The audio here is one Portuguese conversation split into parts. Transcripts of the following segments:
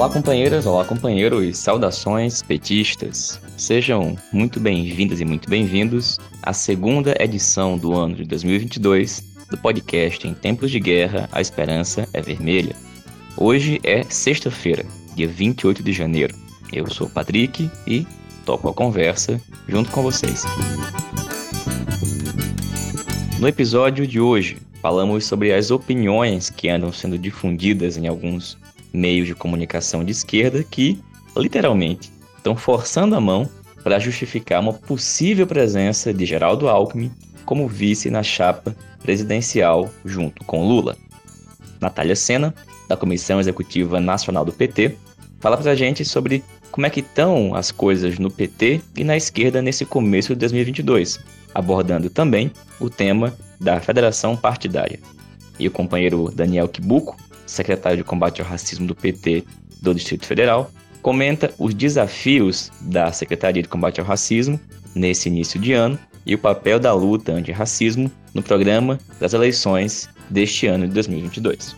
Olá, companheiras, olá, companheiros, saudações petistas. Sejam muito bem-vindas e muito bem-vindos à segunda edição do ano de 2022 do podcast Em Tempos de Guerra, a Esperança é Vermelha. Hoje é sexta-feira, dia 28 de janeiro. Eu sou o Patrick e toco a conversa junto com vocês. No episódio de hoje, falamos sobre as opiniões que andam sendo difundidas em alguns meios de comunicação de esquerda que, literalmente, estão forçando a mão para justificar uma possível presença de Geraldo Alckmin como vice na chapa presidencial junto com Lula. Natália Sena, da Comissão Executiva Nacional do PT, fala para a gente sobre como é que estão as coisas no PT e na esquerda nesse começo de 2022, abordando também o tema da federação partidária. E o companheiro Daniel Kibuco, secretário de combate ao racismo do PT do Distrito Federal, comenta os desafios da Secretaria de Combate ao Racismo nesse início de ano e o papel da luta anti-racismo no programa das eleições deste ano de 2022.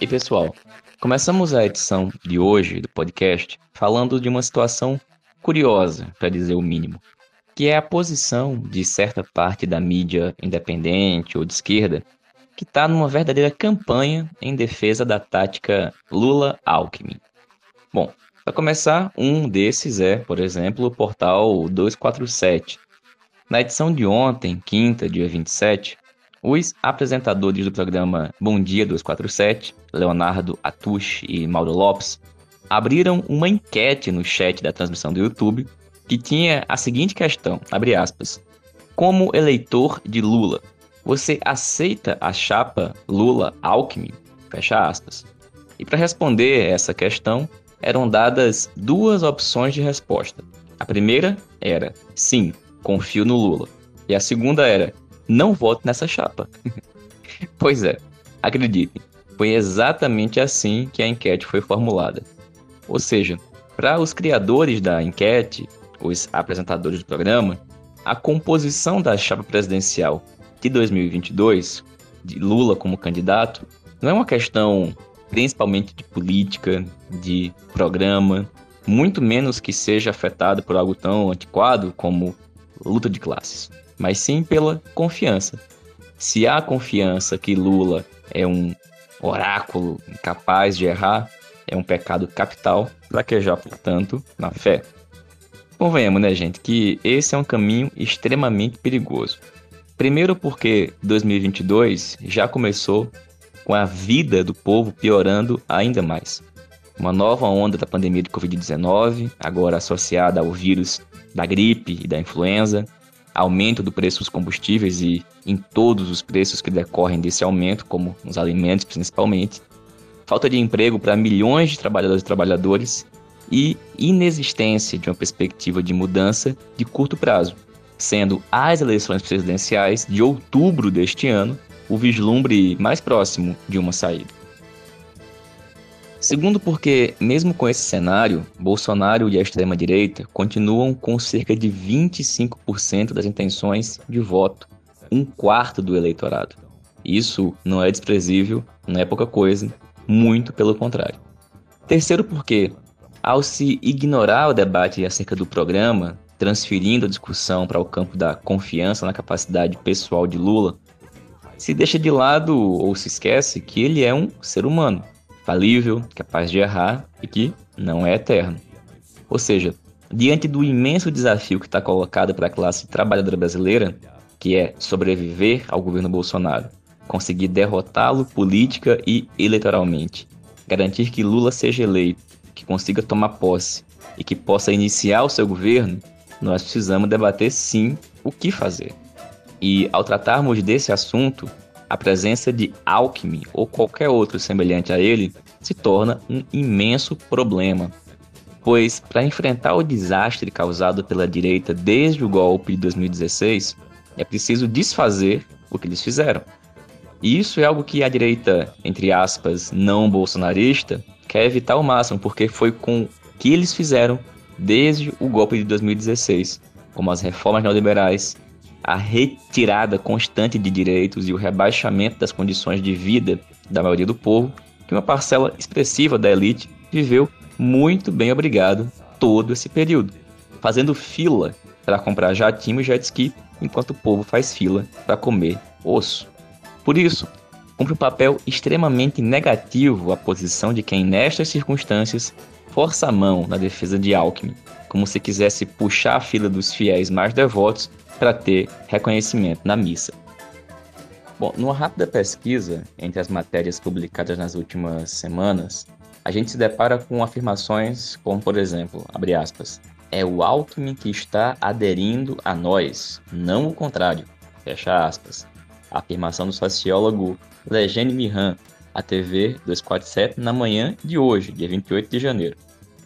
E pessoal, começamos a edição de hoje do podcast falando de uma situação curiosa, para dizer o mínimo, que é a posição de certa parte da mídia independente ou de esquerda que está numa verdadeira campanha em defesa da tática Lula-Alckmin. Bom, para começar, um desses é, por exemplo, o portal 247. Na edição de ontem, quinta, dia 27, os apresentadores do programa Bom Dia 247, Leonardo Atush e Mauro Lopes, abriram uma enquete no chat da transmissão do YouTube que tinha a seguinte questão, abre aspas, como eleitor de Lula, você aceita a chapa Lula-Alckmin? Fecha aspas. E para responder essa questão, eram dadas duas opções de resposta. A primeira era sim, confio no Lula. E a segunda era não voto nessa chapa. pois é, acreditem, foi exatamente assim que a enquete foi formulada. Ou seja, para os criadores da enquete, os apresentadores do programa, a composição da chapa presidencial de 2022, de Lula como candidato, não é uma questão principalmente de política, de programa, muito menos que seja afetado por algo tão antiquado como luta de classes, mas sim pela confiança. Se há confiança que Lula é um oráculo incapaz de errar, é um pecado capital, fraquejar, portanto, na fé. Convenhamos, né, gente, que esse é um caminho extremamente perigoso. Primeiro, porque 2022 já começou com a vida do povo piorando ainda mais. Uma nova onda da pandemia de Covid-19, agora associada ao vírus da gripe e da influenza, aumento do preço dos combustíveis e em todos os preços que decorrem desse aumento, como nos alimentos principalmente, falta de emprego para milhões de trabalhadoras e trabalhadores e inexistência de uma perspectiva de mudança de curto prazo, sendo as eleições presidenciais de outubro deste ano o vislumbre mais próximo de uma saída. Segundo, porque, mesmo com esse cenário, Bolsonaro e a extrema-direita continuam com cerca de 25% das intenções de voto, um quarto do eleitorado. Isso não é desprezível, não é pouca coisa, muito pelo contrário. Terceiro, porque, ao se ignorar o debate acerca do programa, transferindo a discussão para o campo da confiança na capacidade pessoal de Lula, se deixa de lado ou se esquece que ele é um ser humano, falível, capaz de errar e que não é eterno. Ou seja, diante do imenso desafio que está colocado para a classe trabalhadora brasileira, que é sobreviver ao governo Bolsonaro, conseguir derrotá-lo política e eleitoralmente, garantir que Lula seja eleito, que consiga tomar posse e que possa iniciar o seu governo, nós precisamos debater sim o que fazer. E ao tratarmos desse assunto, a presença de Alckmin ou qualquer outro semelhante a ele se torna um imenso problema. Pois, para enfrentar o desastre causado pela direita desde o golpe de 2016, é preciso desfazer o que eles fizeram. E isso é algo que a direita, entre aspas, não bolsonarista, quer evitar ao máximo, porque foi com o que eles fizeram desde o golpe de 2016. como as reformas neoliberais, a retirada constante de direitos e o rebaixamento das condições de vida da maioria do povo, que uma parcela expressiva da elite viveu muito bem obrigado todo esse período, fazendo fila para comprar jatinho e jet ski, enquanto o povo faz fila para comer osso. Por isso, cumpre um papel extremamente negativo a posição de quem, nestas circunstâncias, força a mão na defesa de Alckmin, como se quisesse puxar a fila dos fiéis mais devotos para ter reconhecimento na missa. Bom, numa rápida pesquisa entre as matérias publicadas nas últimas semanas, a gente se depara com afirmações como, por exemplo, abre aspas, é o Alckmin que está aderindo a nós, não o contrário, fecha aspas. A afirmação do sociólogo Legene Mihan, à TV 247, na manhã de hoje, dia 28 de janeiro.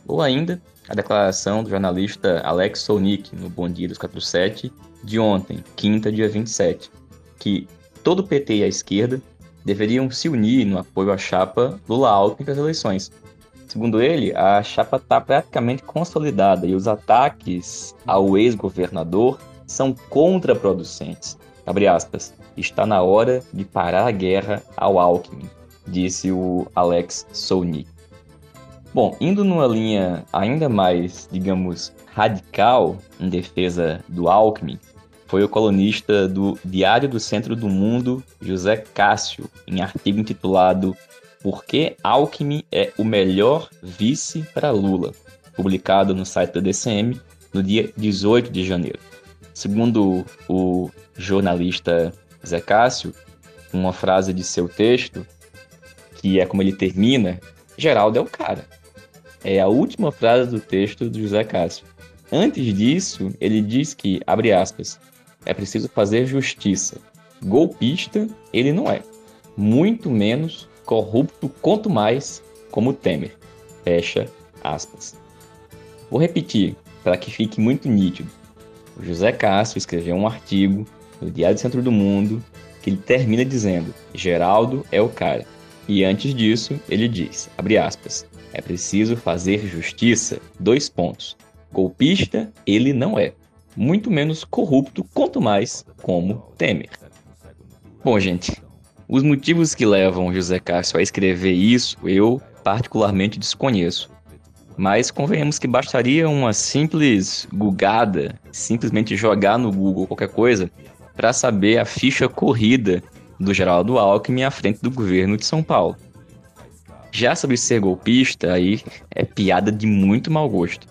Ou ainda, a declaração do jornalista Alex Solnick, no Bom Dia 247, de ontem, quinta, dia 27, que todo o PT e a esquerda deveriam se unir no apoio à chapa Lula-Alckmin para as eleições. Segundo ele, a chapa está praticamente consolidada e os ataques ao ex-governador são contraproducentes. Abre aspas. Está na hora de parar a guerra ao Alckmin, disse o Alex Solnick. Bom, indo numa linha ainda mais, digamos, radical em defesa do Alckmin, foi o colunista do Diário do Centro do Mundo, José Cássio, em artigo intitulado Por que Alckmin é o melhor vice para Lula, publicado no site da DCM no dia 18 de janeiro. Segundo o jornalista Zé Cássio, uma frase de seu texto, que é como ele termina, Geraldo é o cara. É a última frase do texto do José Cássio. Antes disso, ele diz que, abre aspas, é preciso fazer justiça. Golpista, ele não é. Muito menos corrupto, quanto mais como Temer. Fecha aspas. Vou repetir para que fique muito nítido. O José Cássio escreveu um artigo no Diário do Centro do Mundo que ele termina dizendo: Geraldo é o cara. E antes disso, ele diz, abre aspas, é preciso fazer justiça, dois pontos. Golpista, ele não é muito menos corrupto, quanto mais como Temer. Bom, gente, os motivos que levam José Cássio a escrever isso eu particularmente desconheço. Mas convenhamos que bastaria uma simples gugada, simplesmente jogar no Google qualquer coisa, para saber a ficha corrida do Geraldo Alckmin à frente do governo de São Paulo. Já sobre ser golpista, aí é piada de muito mau gosto.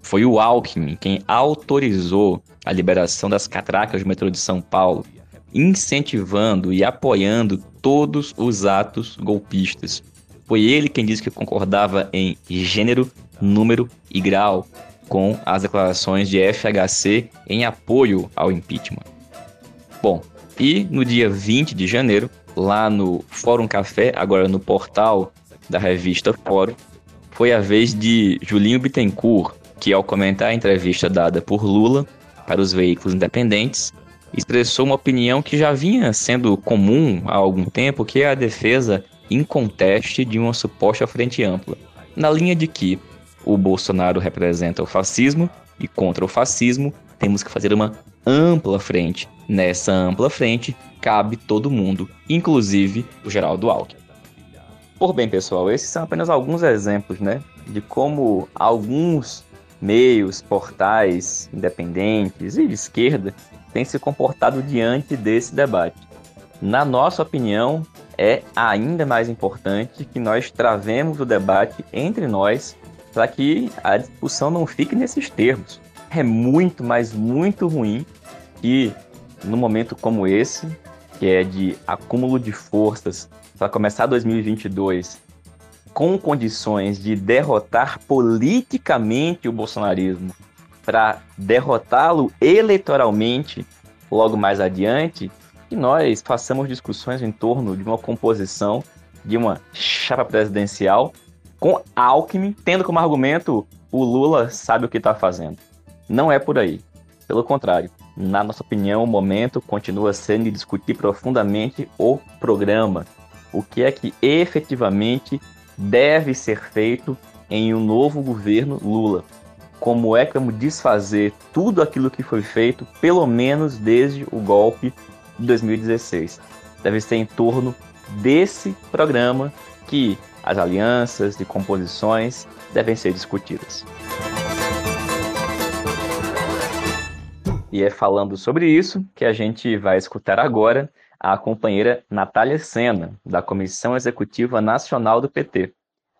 Foi o Alckmin quem autorizou a liberação das catracas do metrô de São Paulo, incentivando e apoiando todos os atos golpistas. Foi ele quem disse que concordava em gênero, número e grau com as declarações de FHC em apoio ao impeachment. Bom, e no dia 20 de janeiro, lá no Fórum Café, agora no portal da revista Fórum, foi a vez de Julinho Bittencourt, que, ao comentar a entrevista dada por Lula para os veículos independentes, expressou uma opinião que já vinha sendo comum há algum tempo, que é a defesa inconteste de uma suposta frente ampla, na linha de que o Bolsonaro representa o fascismo e contra o fascismo temos que fazer uma ampla frente. Nessa ampla frente cabe todo mundo, inclusive o Geraldo Alckmin. Por bem, pessoal, esses são apenas alguns exemplos, né, de como alguns meios, portais independentes e de esquerda têm se comportado diante desse debate. Na nossa opinião, é ainda mais importante que nós travemos o debate entre nós para que a discussão não fique nesses termos. É muito, mas muito ruim que num momento como esse, que é de acúmulo de forças para começar 2022 com condições de derrotar politicamente o bolsonarismo para derrotá-lo eleitoralmente logo mais adiante, que nós façamos discussões em torno de uma composição de uma chapa presidencial com Alckmin tendo como argumento o Lula sabe o que está fazendo. Não é por aí. Pelo contrário, na nossa opinião, o momento continua sendo de discutir profundamente o programa. O que é que efetivamente deve ser feito em um novo governo Lula. como é que vamos desfazer tudo aquilo que foi feito, pelo menos desde o golpe de 2016. Deve ser em torno desse programa que as alianças e composições devem ser discutidas. E é falando sobre isso que a gente vai escutar agora a companheira Natália Sena, da Comissão Executiva Nacional do PT.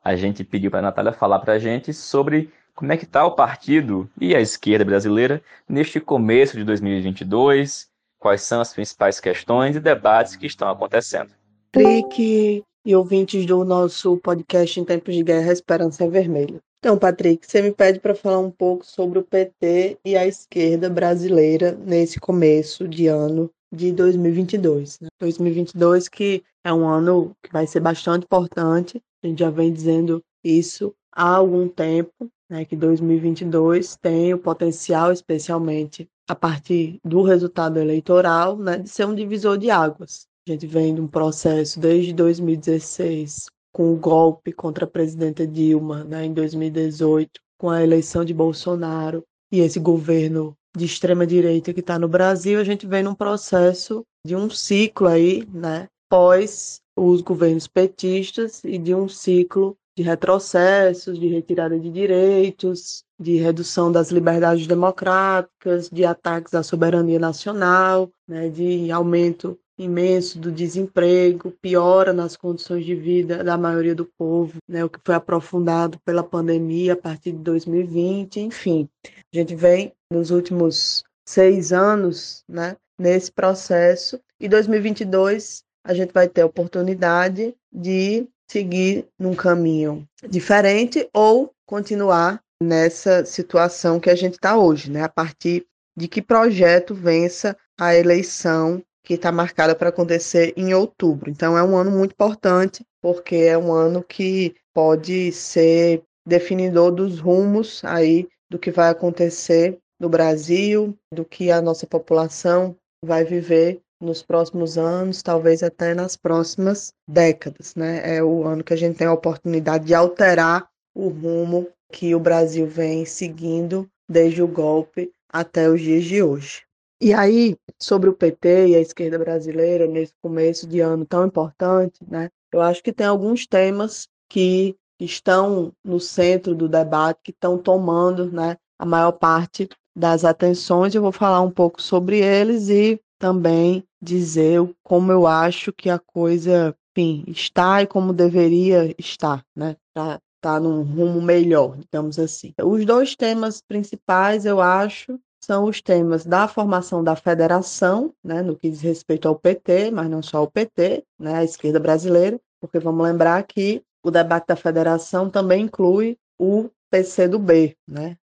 A gente pediu para a Natália falar para a gente sobre como é que está o partido e a esquerda brasileira neste começo de 2022, quais são as principais questões e debates que estão acontecendo. Patrick e ouvintes do nosso podcast em tempos de guerra Esperança é Vermelha. Então, Patrick, você me pede para falar um pouco sobre o PT e a esquerda brasileira nesse começo de ano de 2022. Né? 2022 que é um ano que vai ser bastante importante, a gente já vem dizendo isso há algum tempo, né, que 2022 tem o potencial, especialmente a partir do resultado eleitoral, né, de ser um divisor de águas. A gente vem de um processo desde 2016 com o golpe contra a presidenta Dilma, né, em 2018, com a eleição de Bolsonaro e esse governo de extrema direita que está no Brasil, a gente vem num processo de um ciclo aí, né, pós os governos petistas e de um ciclo de retrocessos, de retirada de direitos, de redução das liberdades democráticas, de ataques à soberania nacional, né, de aumento imenso do desemprego, piora nas condições de vida da maioria do povo, né, o que foi aprofundado pela pandemia a partir de 2020, enfim. A gente vem nos últimos seis anos né, nesse processo e 2022 a gente vai ter a oportunidade de seguir num caminho diferente ou continuar nessa situação que a gente está hoje, né? A partir de que projeto vença a eleição que está marcada para acontecer em outubro. Então é um ano muito importante, porque é um ano que pode ser definidor dos rumos aí do que vai acontecer no Brasil, do que a nossa população vai viver nos próximos anos, talvez até nas próximas décadas, né? É o ano que a gente tem a oportunidade de alterar o rumo que o Brasil vem seguindo desde o golpe até os dias de hoje. E aí, sobre o PT e a esquerda brasileira nesse começo de ano tão importante, né? Eu acho que tem alguns temas que estão no centro do debate, que estão tomando, né, a maior parte das atenções. Eu vou falar um pouco sobre eles e também dizer como eu acho que a coisa, enfim, está e como deveria estar, né? Para estar num rumo melhor, digamos assim. Os dois temas principais, eu acho, são os temas da formação da federação, né, no que diz respeito ao PT, mas não só ao PT, né, a esquerda brasileira, porque vamos lembrar que o debate da federação também inclui o PCdoB, né?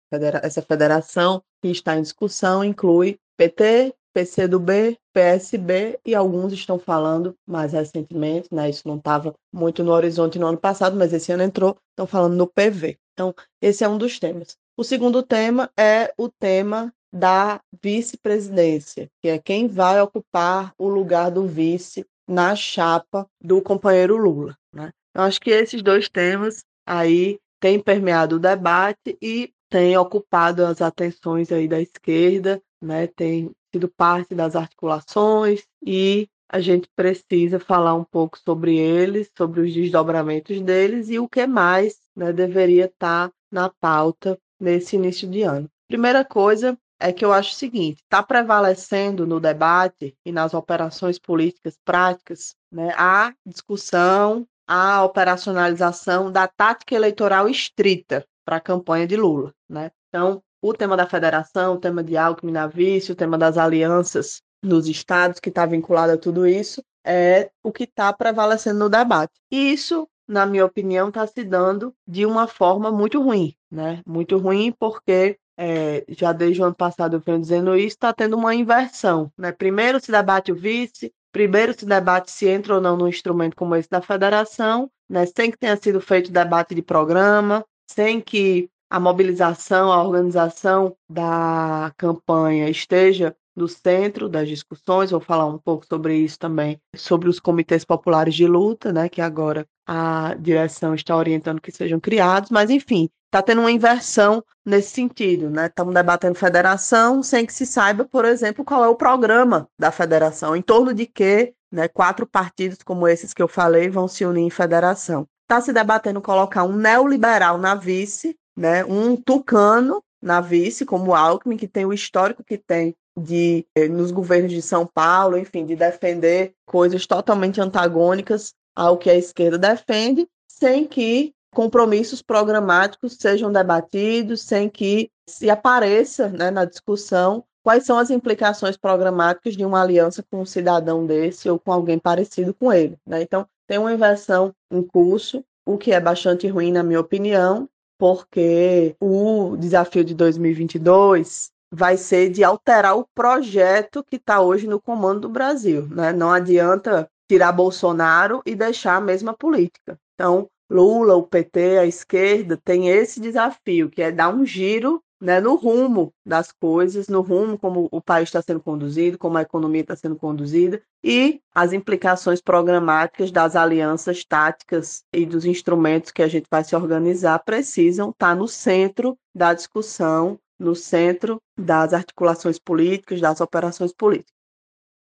Essa federação que está em discussão inclui PT, PCdoB, PSB e alguns estão falando mais recentemente, né? Isso não estava muito no horizonte no ano passado, mas esse ano entrou, estão falando no PV. Então, esse é um dos temas. O segundo tema é o tema da vice-presidência, que é quem vai ocupar o lugar do vice na chapa do companheiro Lula. Né? Eu acho que esses dois temas aí têm permeado o debate e têm ocupado as atenções aí da esquerda, né? tem sido parte das articulações e a gente precisa falar um pouco sobre eles, sobre os desdobramentos deles e o que mais né, deveria estar na pauta nesse início de ano. Primeira coisa é que eu acho o seguinte: está prevalecendo no debate e nas operações políticas práticas né, a discussão, a operacionalização da tática eleitoral estrita para a campanha de Lula. Né? Então, o tema da federação, o tema de Alckmin na vice, o tema das alianças nos estados, que está vinculado a tudo isso, é o que está prevalecendo no debate. E isso, na minha opinião, está se dando de uma forma muito ruim, né? Muito ruim porque é, já desde o ano passado eu venho dizendo isso, está tendo uma inversão. Né? Primeiro se debate o vice, primeiro se debate se entra ou não num instrumento como esse da federação, né? sem que tenha sido feito debate de programa, sem que a mobilização, a organização da campanha esteja no centro das discussões. Vou falar um pouco sobre isso também, sobre os comitês populares de luta, né, que agora a direção está orientando que sejam criados, mas enfim, está tendo uma inversão nesse sentido, né? Estamos debatendo federação sem que se saiba, por exemplo, qual é o programa da federação, em torno de que né, quatro partidos como esses que eu falei vão se unir em federação. Está se debatendo colocar um neoliberal na vice, né, um tucano na vice, como Alckmin, que tem o histórico que tem de eh, nos governos de São Paulo, enfim, de defender coisas totalmente antagônicas ao que a esquerda defende, sem que compromissos programáticos sejam debatidos, sem que se apareça né, na discussão quais são as implicações programáticas de uma aliança com um cidadão desse ou com alguém parecido com ele. Né? Então, tem uma inversão em curso, o que é bastante ruim, na minha opinião, porque o desafio de 2022 vai ser de alterar o projeto que está hoje no comando do Brasil. Né? Não adianta tirar Bolsonaro e deixar a mesma política. Então, Lula, o PT, a esquerda tem esse desafio, que é dar um giro né, no rumo das coisas, no rumo como o país está sendo conduzido, como a economia está sendo conduzida e as implicações programáticas das alianças táticas e dos instrumentos que a gente vai se organizar precisam estar no centro da discussão, no centro das articulações políticas, das operações políticas.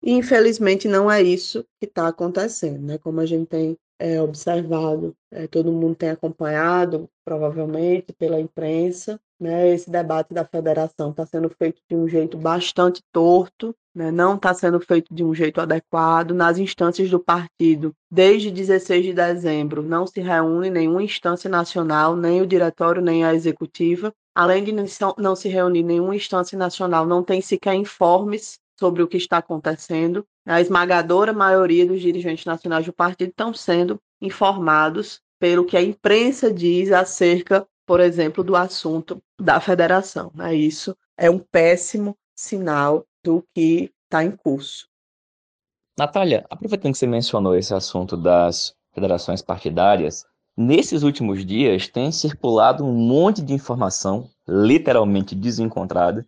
E, infelizmente, não é isso que está acontecendo, né? Como a gente tem é, observado, é, todo mundo tem acompanhado, provavelmente, pela imprensa, né? Esse debate da federação está sendo feito de um jeito bastante torto, né? não está sendo feito de um jeito adequado. Nas instâncias do partido, desde 16 de dezembro, não se reúne nenhuma instância nacional, nem o diretório, nem a executiva. Além de não se reunir nenhuma instância nacional, não tem sequer informes sobre o que está acontecendo. A esmagadora maioria dos dirigentes nacionais do partido estão sendo informados pelo que a imprensa diz acerca, por exemplo, do assunto da federação. Né? Isso é um péssimo sinal do que está em curso. Natália, aproveitando que você mencionou esse assunto das federações partidárias, nesses últimos dias tem circulado um monte de informação, literalmente desencontrada,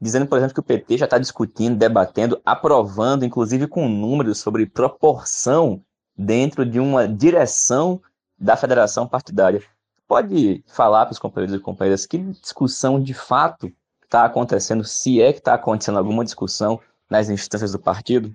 dizendo, por exemplo, que o PT já está discutindo, debatendo, aprovando, inclusive com números sobre proporção dentro de uma direção da federação partidária. Pode falar para os companheiros e companheiras que discussão de fato está acontecendo, se é que está acontecendo alguma discussão nas instâncias do partido?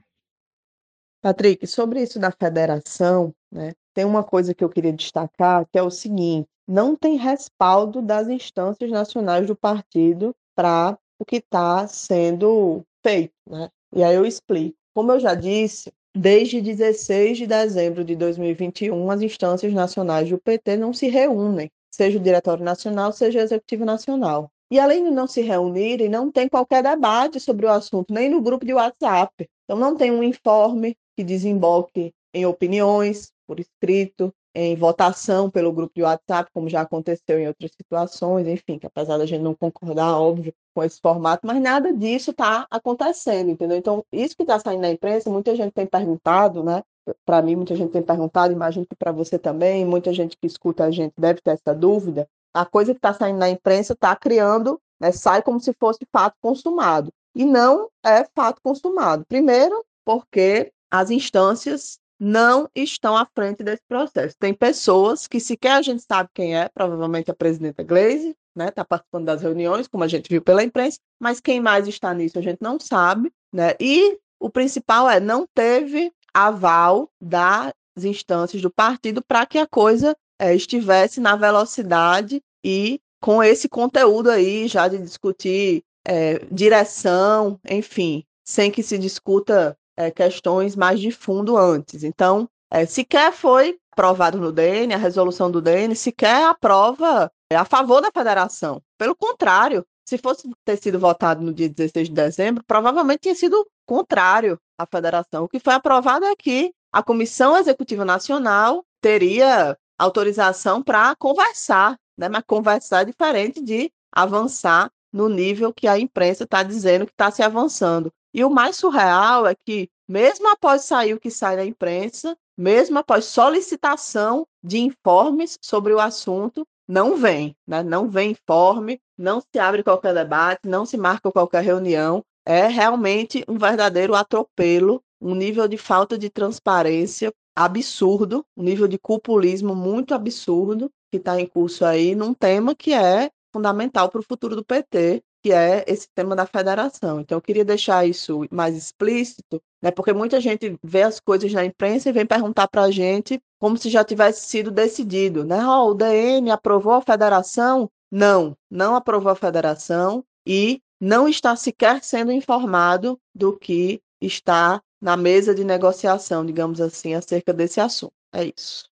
Patrick, sobre isso da federação, né, tem uma coisa que eu queria destacar, que é o seguinte: não tem respaldo das instâncias nacionais do partido para o que está sendo feito. Né? E aí eu explico. Como eu já disse, desde 16 de dezembro de 2021, as instâncias nacionais do PT não se reúnem, seja o Diretório Nacional, seja o Executivo Nacional. E além de não se reunirem, não tem qualquer debate sobre o assunto, nem no grupo de WhatsApp. Então não tem um informe que desemboque em opiniões por escrito, em votação pelo grupo de WhatsApp, como já aconteceu em outras situações, enfim, que apesar da gente não concordar, óbvio, com esse formato, mas nada disso está acontecendo, entendeu? Então, isso que está saindo na imprensa, muita gente tem perguntado, né? Para mim, muita gente tem perguntado, imagino que para você também, muita gente que escuta a gente deve ter essa dúvida. A coisa que está saindo na imprensa está criando, né, sai como se fosse fato consumado. E não é fato consumado. Primeiro, porque as instâncias não estão à frente desse processo. Tem pessoas que sequer a gente sabe quem é, provavelmente a presidenta Glaze, né, está participando das reuniões, como a gente viu pela imprensa, mas quem mais está nisso a gente não sabe, né? E o principal é não teve aval das instâncias do partido para que a coisa é, estivesse na velocidade e com esse conteúdo aí já de discutir é, direção, enfim, sem que se discuta é, questões mais de fundo antes. Então, é, sequer foi aprovado no DN, a resolução do DN sequer aprova é, a favor da federação. Pelo contrário, se fosse ter sido votado no dia 16 de dezembro, provavelmente tinha sido contrário à federação. O que foi aprovado é que a Comissão Executiva Nacional teria autorização para conversar, né? mas conversar é diferente de avançar no nível que a imprensa está dizendo que está se avançando. E o mais surreal é que, mesmo após sair o que sai na imprensa, mesmo após solicitação de informes sobre o assunto, não vem, né? não vem informe, não se abre qualquer debate, não se marca qualquer reunião. é realmente um verdadeiro atropelo, um nível de falta de transparência absurdo, um nível de cupulismo muito absurdo que está em curso aí num tema que é fundamental para o futuro do PT, que é esse tema da federação. Então, eu queria deixar isso mais explícito, né, porque muita gente vê as coisas na imprensa e vem perguntar para a gente como se já tivesse sido decidido. Né? Oh, o DN aprovou a federação? Não, não aprovou a federação e não está sequer sendo informado do que está na mesa de negociação, digamos assim, acerca desse assunto. É isso.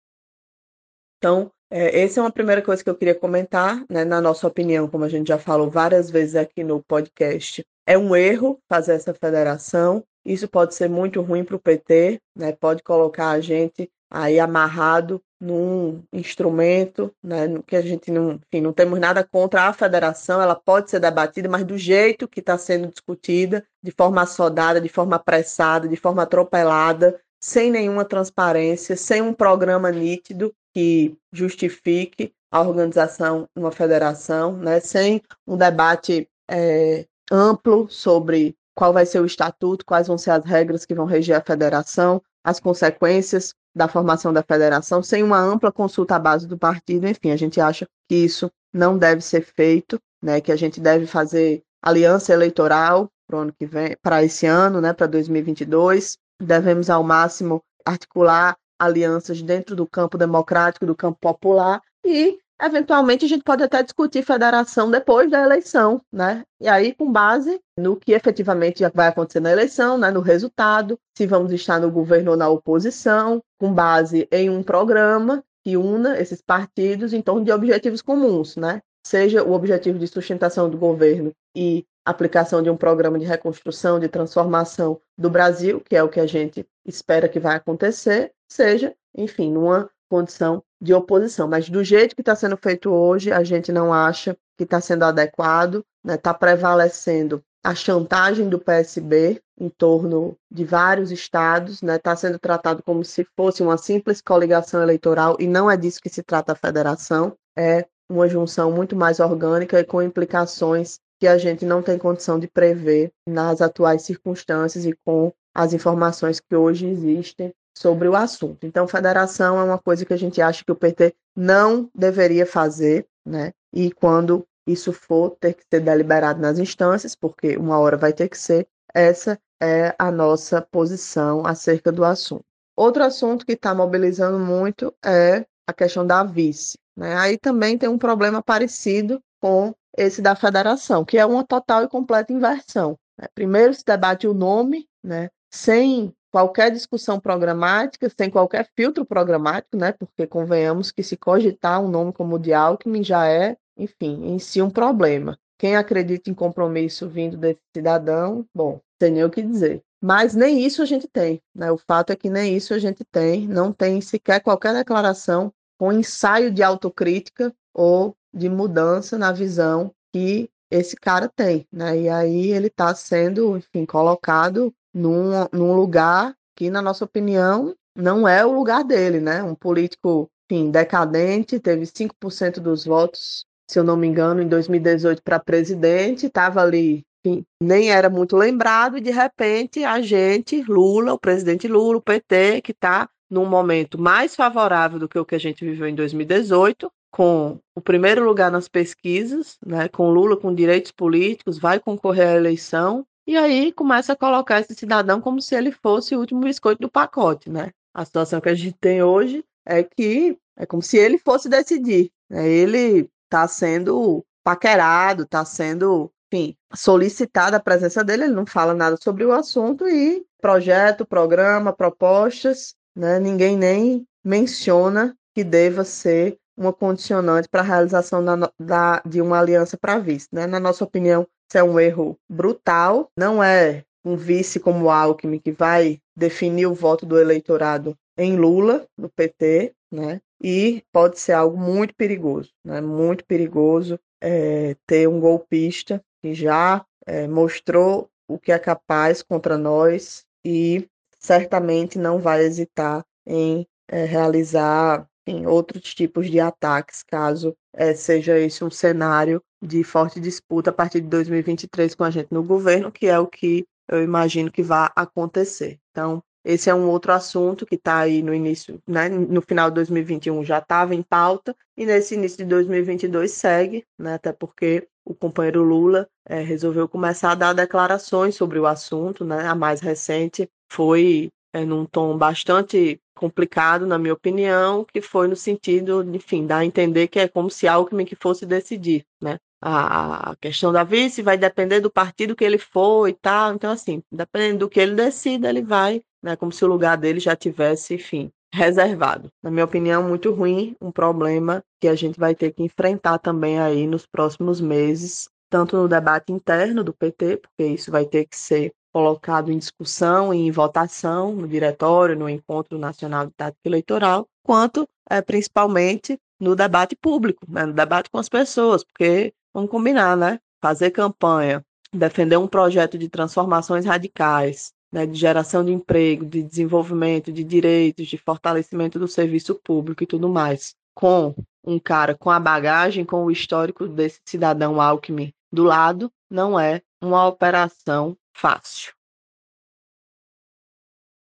Então, é, essa é uma primeira coisa que eu queria comentar, né? Na nossa opinião, como a gente já falou várias vezes aqui no podcast, é um erro fazer essa federação. Isso pode ser muito ruim para o PT, né? Pode colocar a gente aí amarrado num instrumento, né, que a gente não, enfim, não temos nada contra a federação, ela pode ser debatida, mas do jeito que está sendo discutida, de forma assodada, de forma apressada, de forma atropelada, sem nenhuma transparência, sem um programa nítido que justifique a organização de uma federação, né, sem um debate é, amplo sobre qual vai ser o estatuto, quais vão ser as regras que vão reger a federação, as consequências da formação da federação, sem uma ampla consulta à base do partido. Enfim, a gente acha que isso não deve ser feito, né, que a gente deve fazer aliança eleitoral para ano que vem, para esse ano, né, para 2022. Devemos ao máximo articular alianças dentro do campo democrático, do campo popular e eventualmente a gente pode até discutir federação depois da eleição, né? E aí com base no que efetivamente vai acontecer na eleição, né, no resultado, se vamos estar no governo ou na oposição, com base em um programa que una esses partidos em torno de objetivos comuns, né? Seja o objetivo de sustentação do governo e aplicação de um programa de reconstrução, de transformação do Brasil, que é o que a gente espera que vai acontecer, seja, enfim, numa condição de oposição. Mas do jeito que está sendo feito hoje, a gente não acha que está sendo adequado, está né? Tá prevalecendo a chantagem do PSB em torno de vários estados, está né? Tá sendo tratado como se fosse uma simples coligação eleitoral e não é disso que se trata a federação, é uma junção muito mais orgânica e com implicações que a gente não tem condição de prever nas atuais circunstâncias e com as informações que hoje existem sobre o assunto. Então, federação é uma coisa que a gente acha que o PT não deveria fazer, né? E quando isso for ter que ser deliberado nas instâncias, porque uma hora vai ter que ser, essa é a nossa posição acerca do assunto. Outro assunto que está mobilizando muito é a questão da vice. Né? Aí também tem um problema parecido com esse da federação, que é uma total e completa inversão. Né? Primeiro se debate o nome, né? sem qualquer discussão programática, sem qualquer filtro programático, né? Porque convenhamos que se cogitar um nome como o de Alckmin já é, enfim, em si um problema. Quem acredita em compromisso vindo desse cidadão, bom, tem nem o que dizer. Mas nem isso a gente tem, né? O fato é que nem isso a gente tem, não tem sequer qualquer declaração com ensaio de autocrítica ou de mudança na visão que esse cara tem, né? E aí ele está sendo, enfim, colocado num, num lugar que, na nossa opinião, não é o lugar dele, né? Um político, enfim, decadente, teve 5% dos votos, se eu não me engano, em 2018 para presidente, estava ali, enfim, nem era muito lembrado, e de repente a gente, Lula, o presidente Lula, o PT, que está num momento mais favorável do que o que a gente viveu em 2018, com o primeiro lugar nas pesquisas, né, com Lula com direitos políticos, vai concorrer à eleição, e aí começa a colocar esse cidadão como se ele fosse o último biscoito do pacote, né? A situação que a gente tem hoje é que é como se ele fosse decidir. Né? Ele está sendo paquerado, está sendo, enfim, solicitada a presença dele, ele não fala nada sobre o assunto e projeto, programa, propostas, né? Ninguém nem menciona que deva ser uma condicionante para a realização da, da, de uma aliança para vice. Né? Na nossa opinião, isso é um erro brutal, não é um vice como Alckmin que vai definir o voto do eleitorado em Lula, no PT, né? E pode ser algo muito perigoso, né? Muito perigoso é, ter um golpista que já é, mostrou o que é capaz contra nós e certamente não vai hesitar em é, realizar em outros tipos de ataques, caso é, seja esse um cenário de forte disputa a partir de 2023 com a gente no governo, que é o que eu imagino que vai acontecer. Então, esse é um outro assunto que está aí no início, né, no final de 2021 já estava em pauta e nesse início de 2022 segue, né, até porque o companheiro Lula é, resolveu começar a dar declarações sobre o assunto, né, a mais recente foi é, num tom bastante complicado, na minha opinião, que foi no sentido, enfim, dar a entender que é como se Alckmin que fosse decidir, né? A questão da vice vai depender do partido que ele for e tal. Então, assim, dependendo do que ele decida, ele vai, né? Como se o lugar dele já tivesse, enfim, reservado. Na minha opinião, muito ruim, um problema que a gente vai ter que enfrentar também aí nos próximos meses, tanto no debate interno do PT, porque isso vai ter que ser colocado em discussão e em votação no diretório, no Encontro Nacional de Tática Eleitoral, quanto é, principalmente no debate público, né, no debate com as pessoas, porque vamos combinar, né? Fazer campanha, defender um projeto de transformações radicais, né, de geração de emprego, de desenvolvimento de direitos, de fortalecimento do serviço público e tudo mais, com um cara com a bagagem, com o histórico desse cidadão Alckmin do lado, não é uma operação fácil.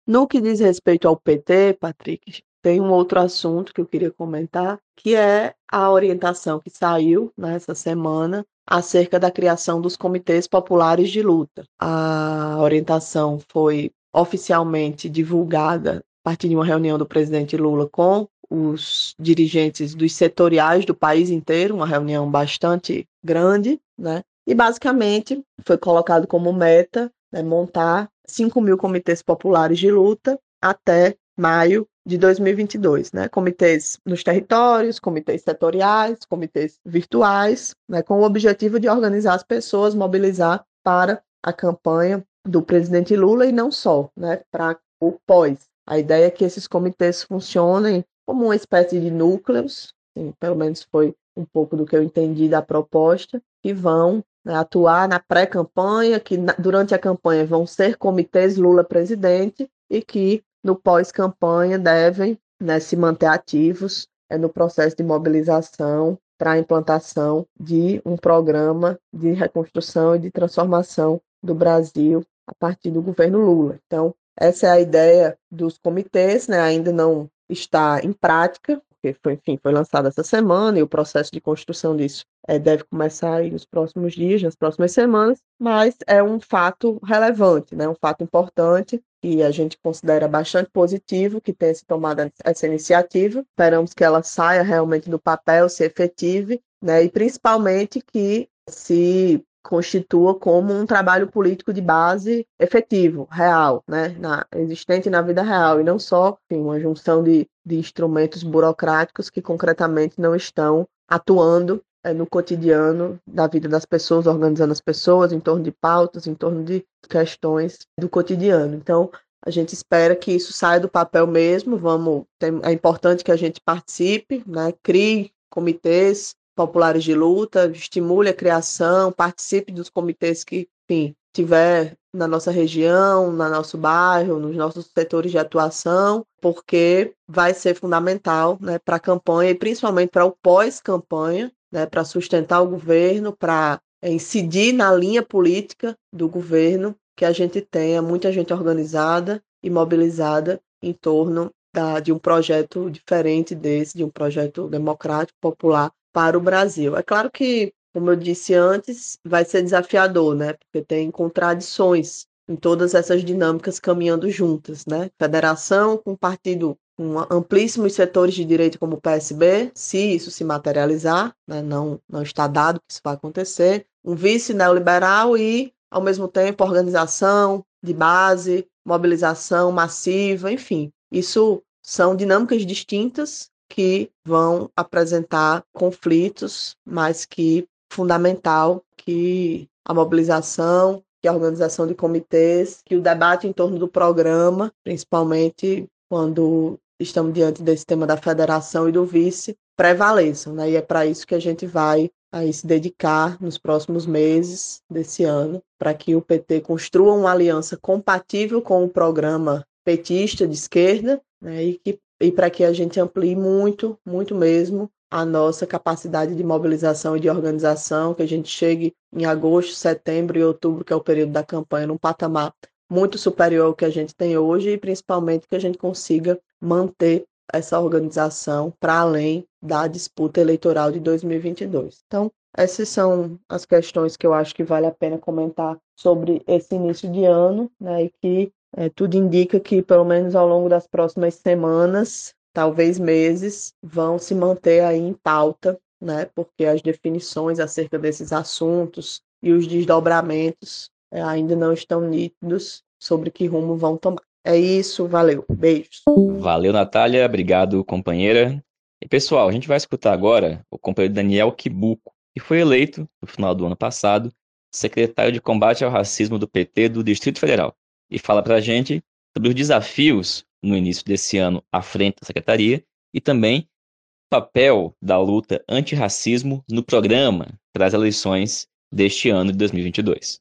No que diz respeito ao PT, Patrick, tem um outro assunto que eu queria comentar, que é a orientação que saiu nessa semana acerca da criação dos comitês populares de luta. A orientação foi oficialmente divulgada a partir de uma reunião do presidente Lula com os dirigentes dos setoriais do país inteiro, uma reunião bastante grande, né? E basicamente foi colocado como meta né, montar 5 mil comitês populares de luta até maio de 2022, né? Comitês nos territórios, comitês setoriais, comitês virtuais, né? com o objetivo de organizar as pessoas, mobilizar para a campanha do presidente Lula e não só, né? Para o pós. A ideia é que esses comitês funcionem como uma espécie de núcleos, assim, pelo menos foi um pouco do que eu entendi da proposta, que vão né, atuar na pré-campanha, que na, durante a campanha vão ser comitês Lula presidente e que no pós-campanha devem né, se manter ativos é, no processo de mobilização para a implantação de um programa de reconstrução e de transformação do Brasil a partir do governo Lula. Então, essa é a ideia dos comitês, né? ainda não está em prática, foi, enfim, foi lançado essa semana e o processo de construção disso é, deve começar nos próximos dias, nas próximas semanas, mas é um fato relevante, né, um fato importante que a gente considera bastante positivo que tenha se tomado essa iniciativa. Esperamos que ela saia realmente do papel, se efetive, né, e principalmente que se constitua como um trabalho político de base efetivo, real, né, na, existente na vida real, e não só enfim, uma junção de, de instrumentos burocráticos que concretamente não estão atuando é, no cotidiano da vida das pessoas, organizando as pessoas em torno de pautas, em torno de questões do cotidiano. Então, a gente espera que isso saia do papel mesmo. Vamos, tem, é importante que a gente participe, né, crie comitês, populares de luta, estimule a criação, participe dos comitês que, enfim, tiver na nossa região, no nosso bairro, nos nossos setores de atuação, porque vai ser fundamental né, para a campanha e principalmente para o pós-campanha, né, para sustentar o governo, para incidir na linha política do governo, que a gente tenha muita gente organizada e mobilizada em torno da, de um projeto diferente desse, de um projeto democrático, popular, para o Brasil. É claro que, como eu disse antes, vai ser desafiador, né? Porque tem contradições em todas essas dinâmicas caminhando juntas, né? Federação com partido com amplíssimos setores de direito como o PSB, se isso se materializar, né? não, não está dado que isso vai acontecer, um vice neoliberal e, ao mesmo tempo, organização de base, mobilização massiva, enfim. Isso são dinâmicas distintas que vão apresentar conflitos, mas que fundamental que a mobilização, que a organização de comitês, que o debate em torno do programa, principalmente quando estamos diante desse tema da federação e do vice, prevaleçam. Né? E é para isso que a gente vai aí se dedicar nos próximos meses desse ano, para que o PT construa uma aliança compatível com o programa petista de esquerda né, e que e para que a gente amplie muito, muito mesmo, a nossa capacidade de mobilização e de organização, que a gente chegue em agosto, setembro e outubro, que é o período da campanha, num patamar muito superior ao que a gente tem hoje e principalmente que a gente consiga manter essa organização para além da disputa eleitoral de 2022. Então, essas são as questões que eu acho que vale a pena comentar sobre esse início de ano, né, e que é, tudo indica que, pelo menos ao longo das próximas semanas, talvez meses, vão se manter aí em pauta, né, porque as definições acerca desses assuntos e os desdobramentos é, ainda não estão nítidos sobre que rumo vão tomar. É isso, valeu. Beijos. Valeu, Natália. Obrigado, companheira. E pessoal, a gente vai escutar agora o companheiro Daniel Kibuco, que foi eleito, no final do ano passado, secretário de combate ao racismo do PT do Distrito Federal. E fala pra gente sobre os desafios no início desse ano à frente da secretaria e também o papel da luta antirracismo no programa para as eleições deste ano de 2022.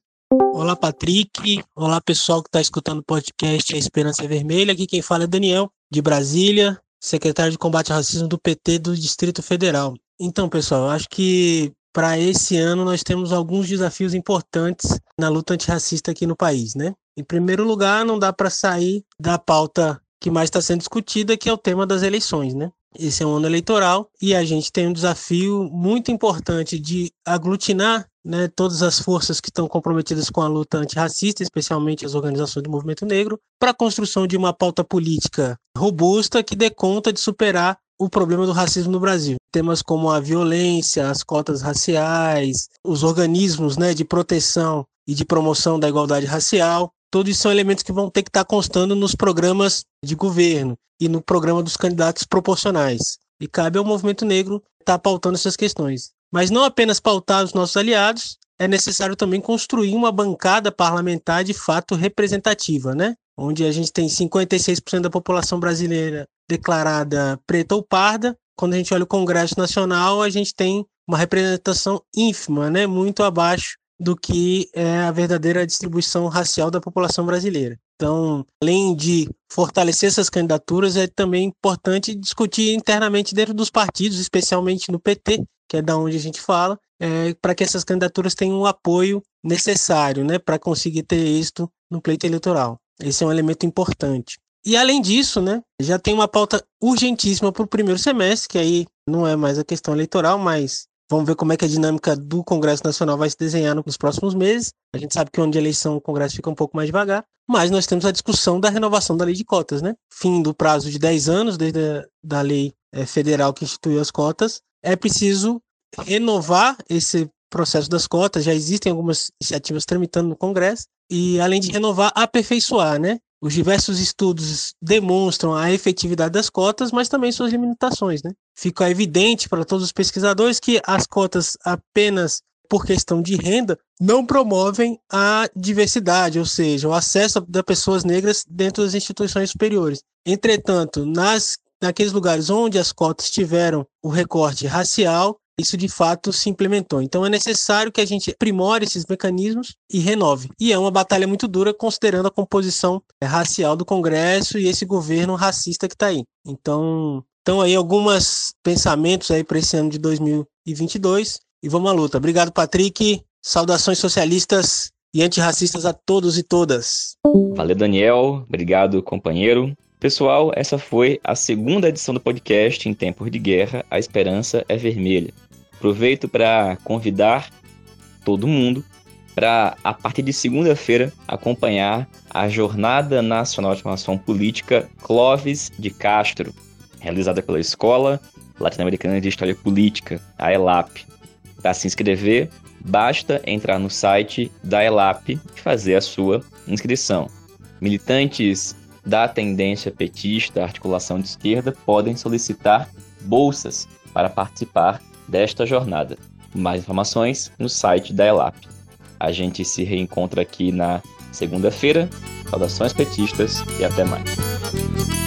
Olá, Patrick. Olá, pessoal que está escutando o podcast A Esperança Vermelha. Aqui quem fala é Daniel, de Brasília, secretário de combate ao racismo do PT do Distrito Federal. Então, pessoal, acho que para esse ano nós temos alguns desafios importantes na luta antirracista aqui no país, né? Em primeiro lugar, não dá para sair da pauta que mais está sendo discutida, que é o tema das eleições, né? Esse é um ano eleitoral e a gente tem um desafio muito importante de aglutinar né, todas as forças que estão comprometidas com a luta antirracista, especialmente as organizações do movimento negro, para a construção de uma pauta política robusta que dê conta de superar o problema do racismo no Brasil. Temas como a violência, as cotas raciais, os organismos né, de proteção e de promoção da igualdade racial, todos são elementos que vão ter que estar constando nos programas de governo e no programa dos candidatos proporcionais. E cabe ao movimento negro estar pautando essas questões. Mas não apenas pautar os nossos aliados, é necessário também construir uma bancada parlamentar de fato representativa, né? Onde a gente tem 56% da população brasileira declarada preta ou parda. Quando a gente olha o Congresso Nacional, a gente tem uma representação ínfima, né? Muito abaixo do que é a verdadeira distribuição racial da população brasileira. Então, além de fortalecer essas candidaturas, é também importante discutir internamente dentro dos partidos, especialmente no PT, que é da onde a gente fala, é, para que essas candidaturas tenham o apoio necessário né, para conseguir ter êxito no pleito eleitoral. Esse é um elemento importante. E além disso, né, já tem uma pauta urgentíssima para o primeiro semestre, que aí não é mais a questão eleitoral, mas Vamos ver como é que a dinâmica do Congresso Nacional vai se desenhar nos próximos meses. A gente sabe que o ano de eleição o Congresso fica um pouco mais devagar, mas nós temos a discussão da renovação da lei de cotas, né? Fim do prazo de 10 anos desde a da lei é, federal que instituiu as cotas. É preciso renovar esse processo das cotas, já existem algumas iniciativas tramitando no Congresso, e além de renovar, aperfeiçoar, né? Os diversos estudos demonstram a efetividade das cotas, mas também suas limitações. Né? Fica evidente para todos os pesquisadores que as cotas apenas por questão de renda não promovem a diversidade, ou seja, o acesso das pessoas negras dentro das instituições superiores. Entretanto, nas naqueles lugares onde as cotas tiveram o recorte racial, isso de fato se implementou. Então é necessário que a gente aprimore esses mecanismos e renove. E é uma batalha muito dura considerando a composição é, racial do Congresso e esse governo racista que está aí. Então, então aí alguns pensamentos aí para esse ano de 2022 e vamos à luta. Obrigado, Patrick. Saudações socialistas e antirracistas a todos e todas. Valeu, Daniel. Obrigado, companheiro. Pessoal, essa foi a segunda edição do podcast Em Tempos de Guerra, A Esperança é Vermelha. Aproveito para convidar todo mundo para, a partir de segunda-feira, acompanhar a Jornada Nacional de Formação Política Clóvis de Castro, realizada pela Escola Latino-Americana de História Política, a ELAP. Para se inscrever, basta entrar no site da ELAP e fazer a sua inscrição. Militantes da tendência petista, articulação de esquerda, podem solicitar bolsas para participar desta jornada. Mais informações no site da ELAP. A gente se reencontra aqui na segunda-feira. Saudações petistas e até mais.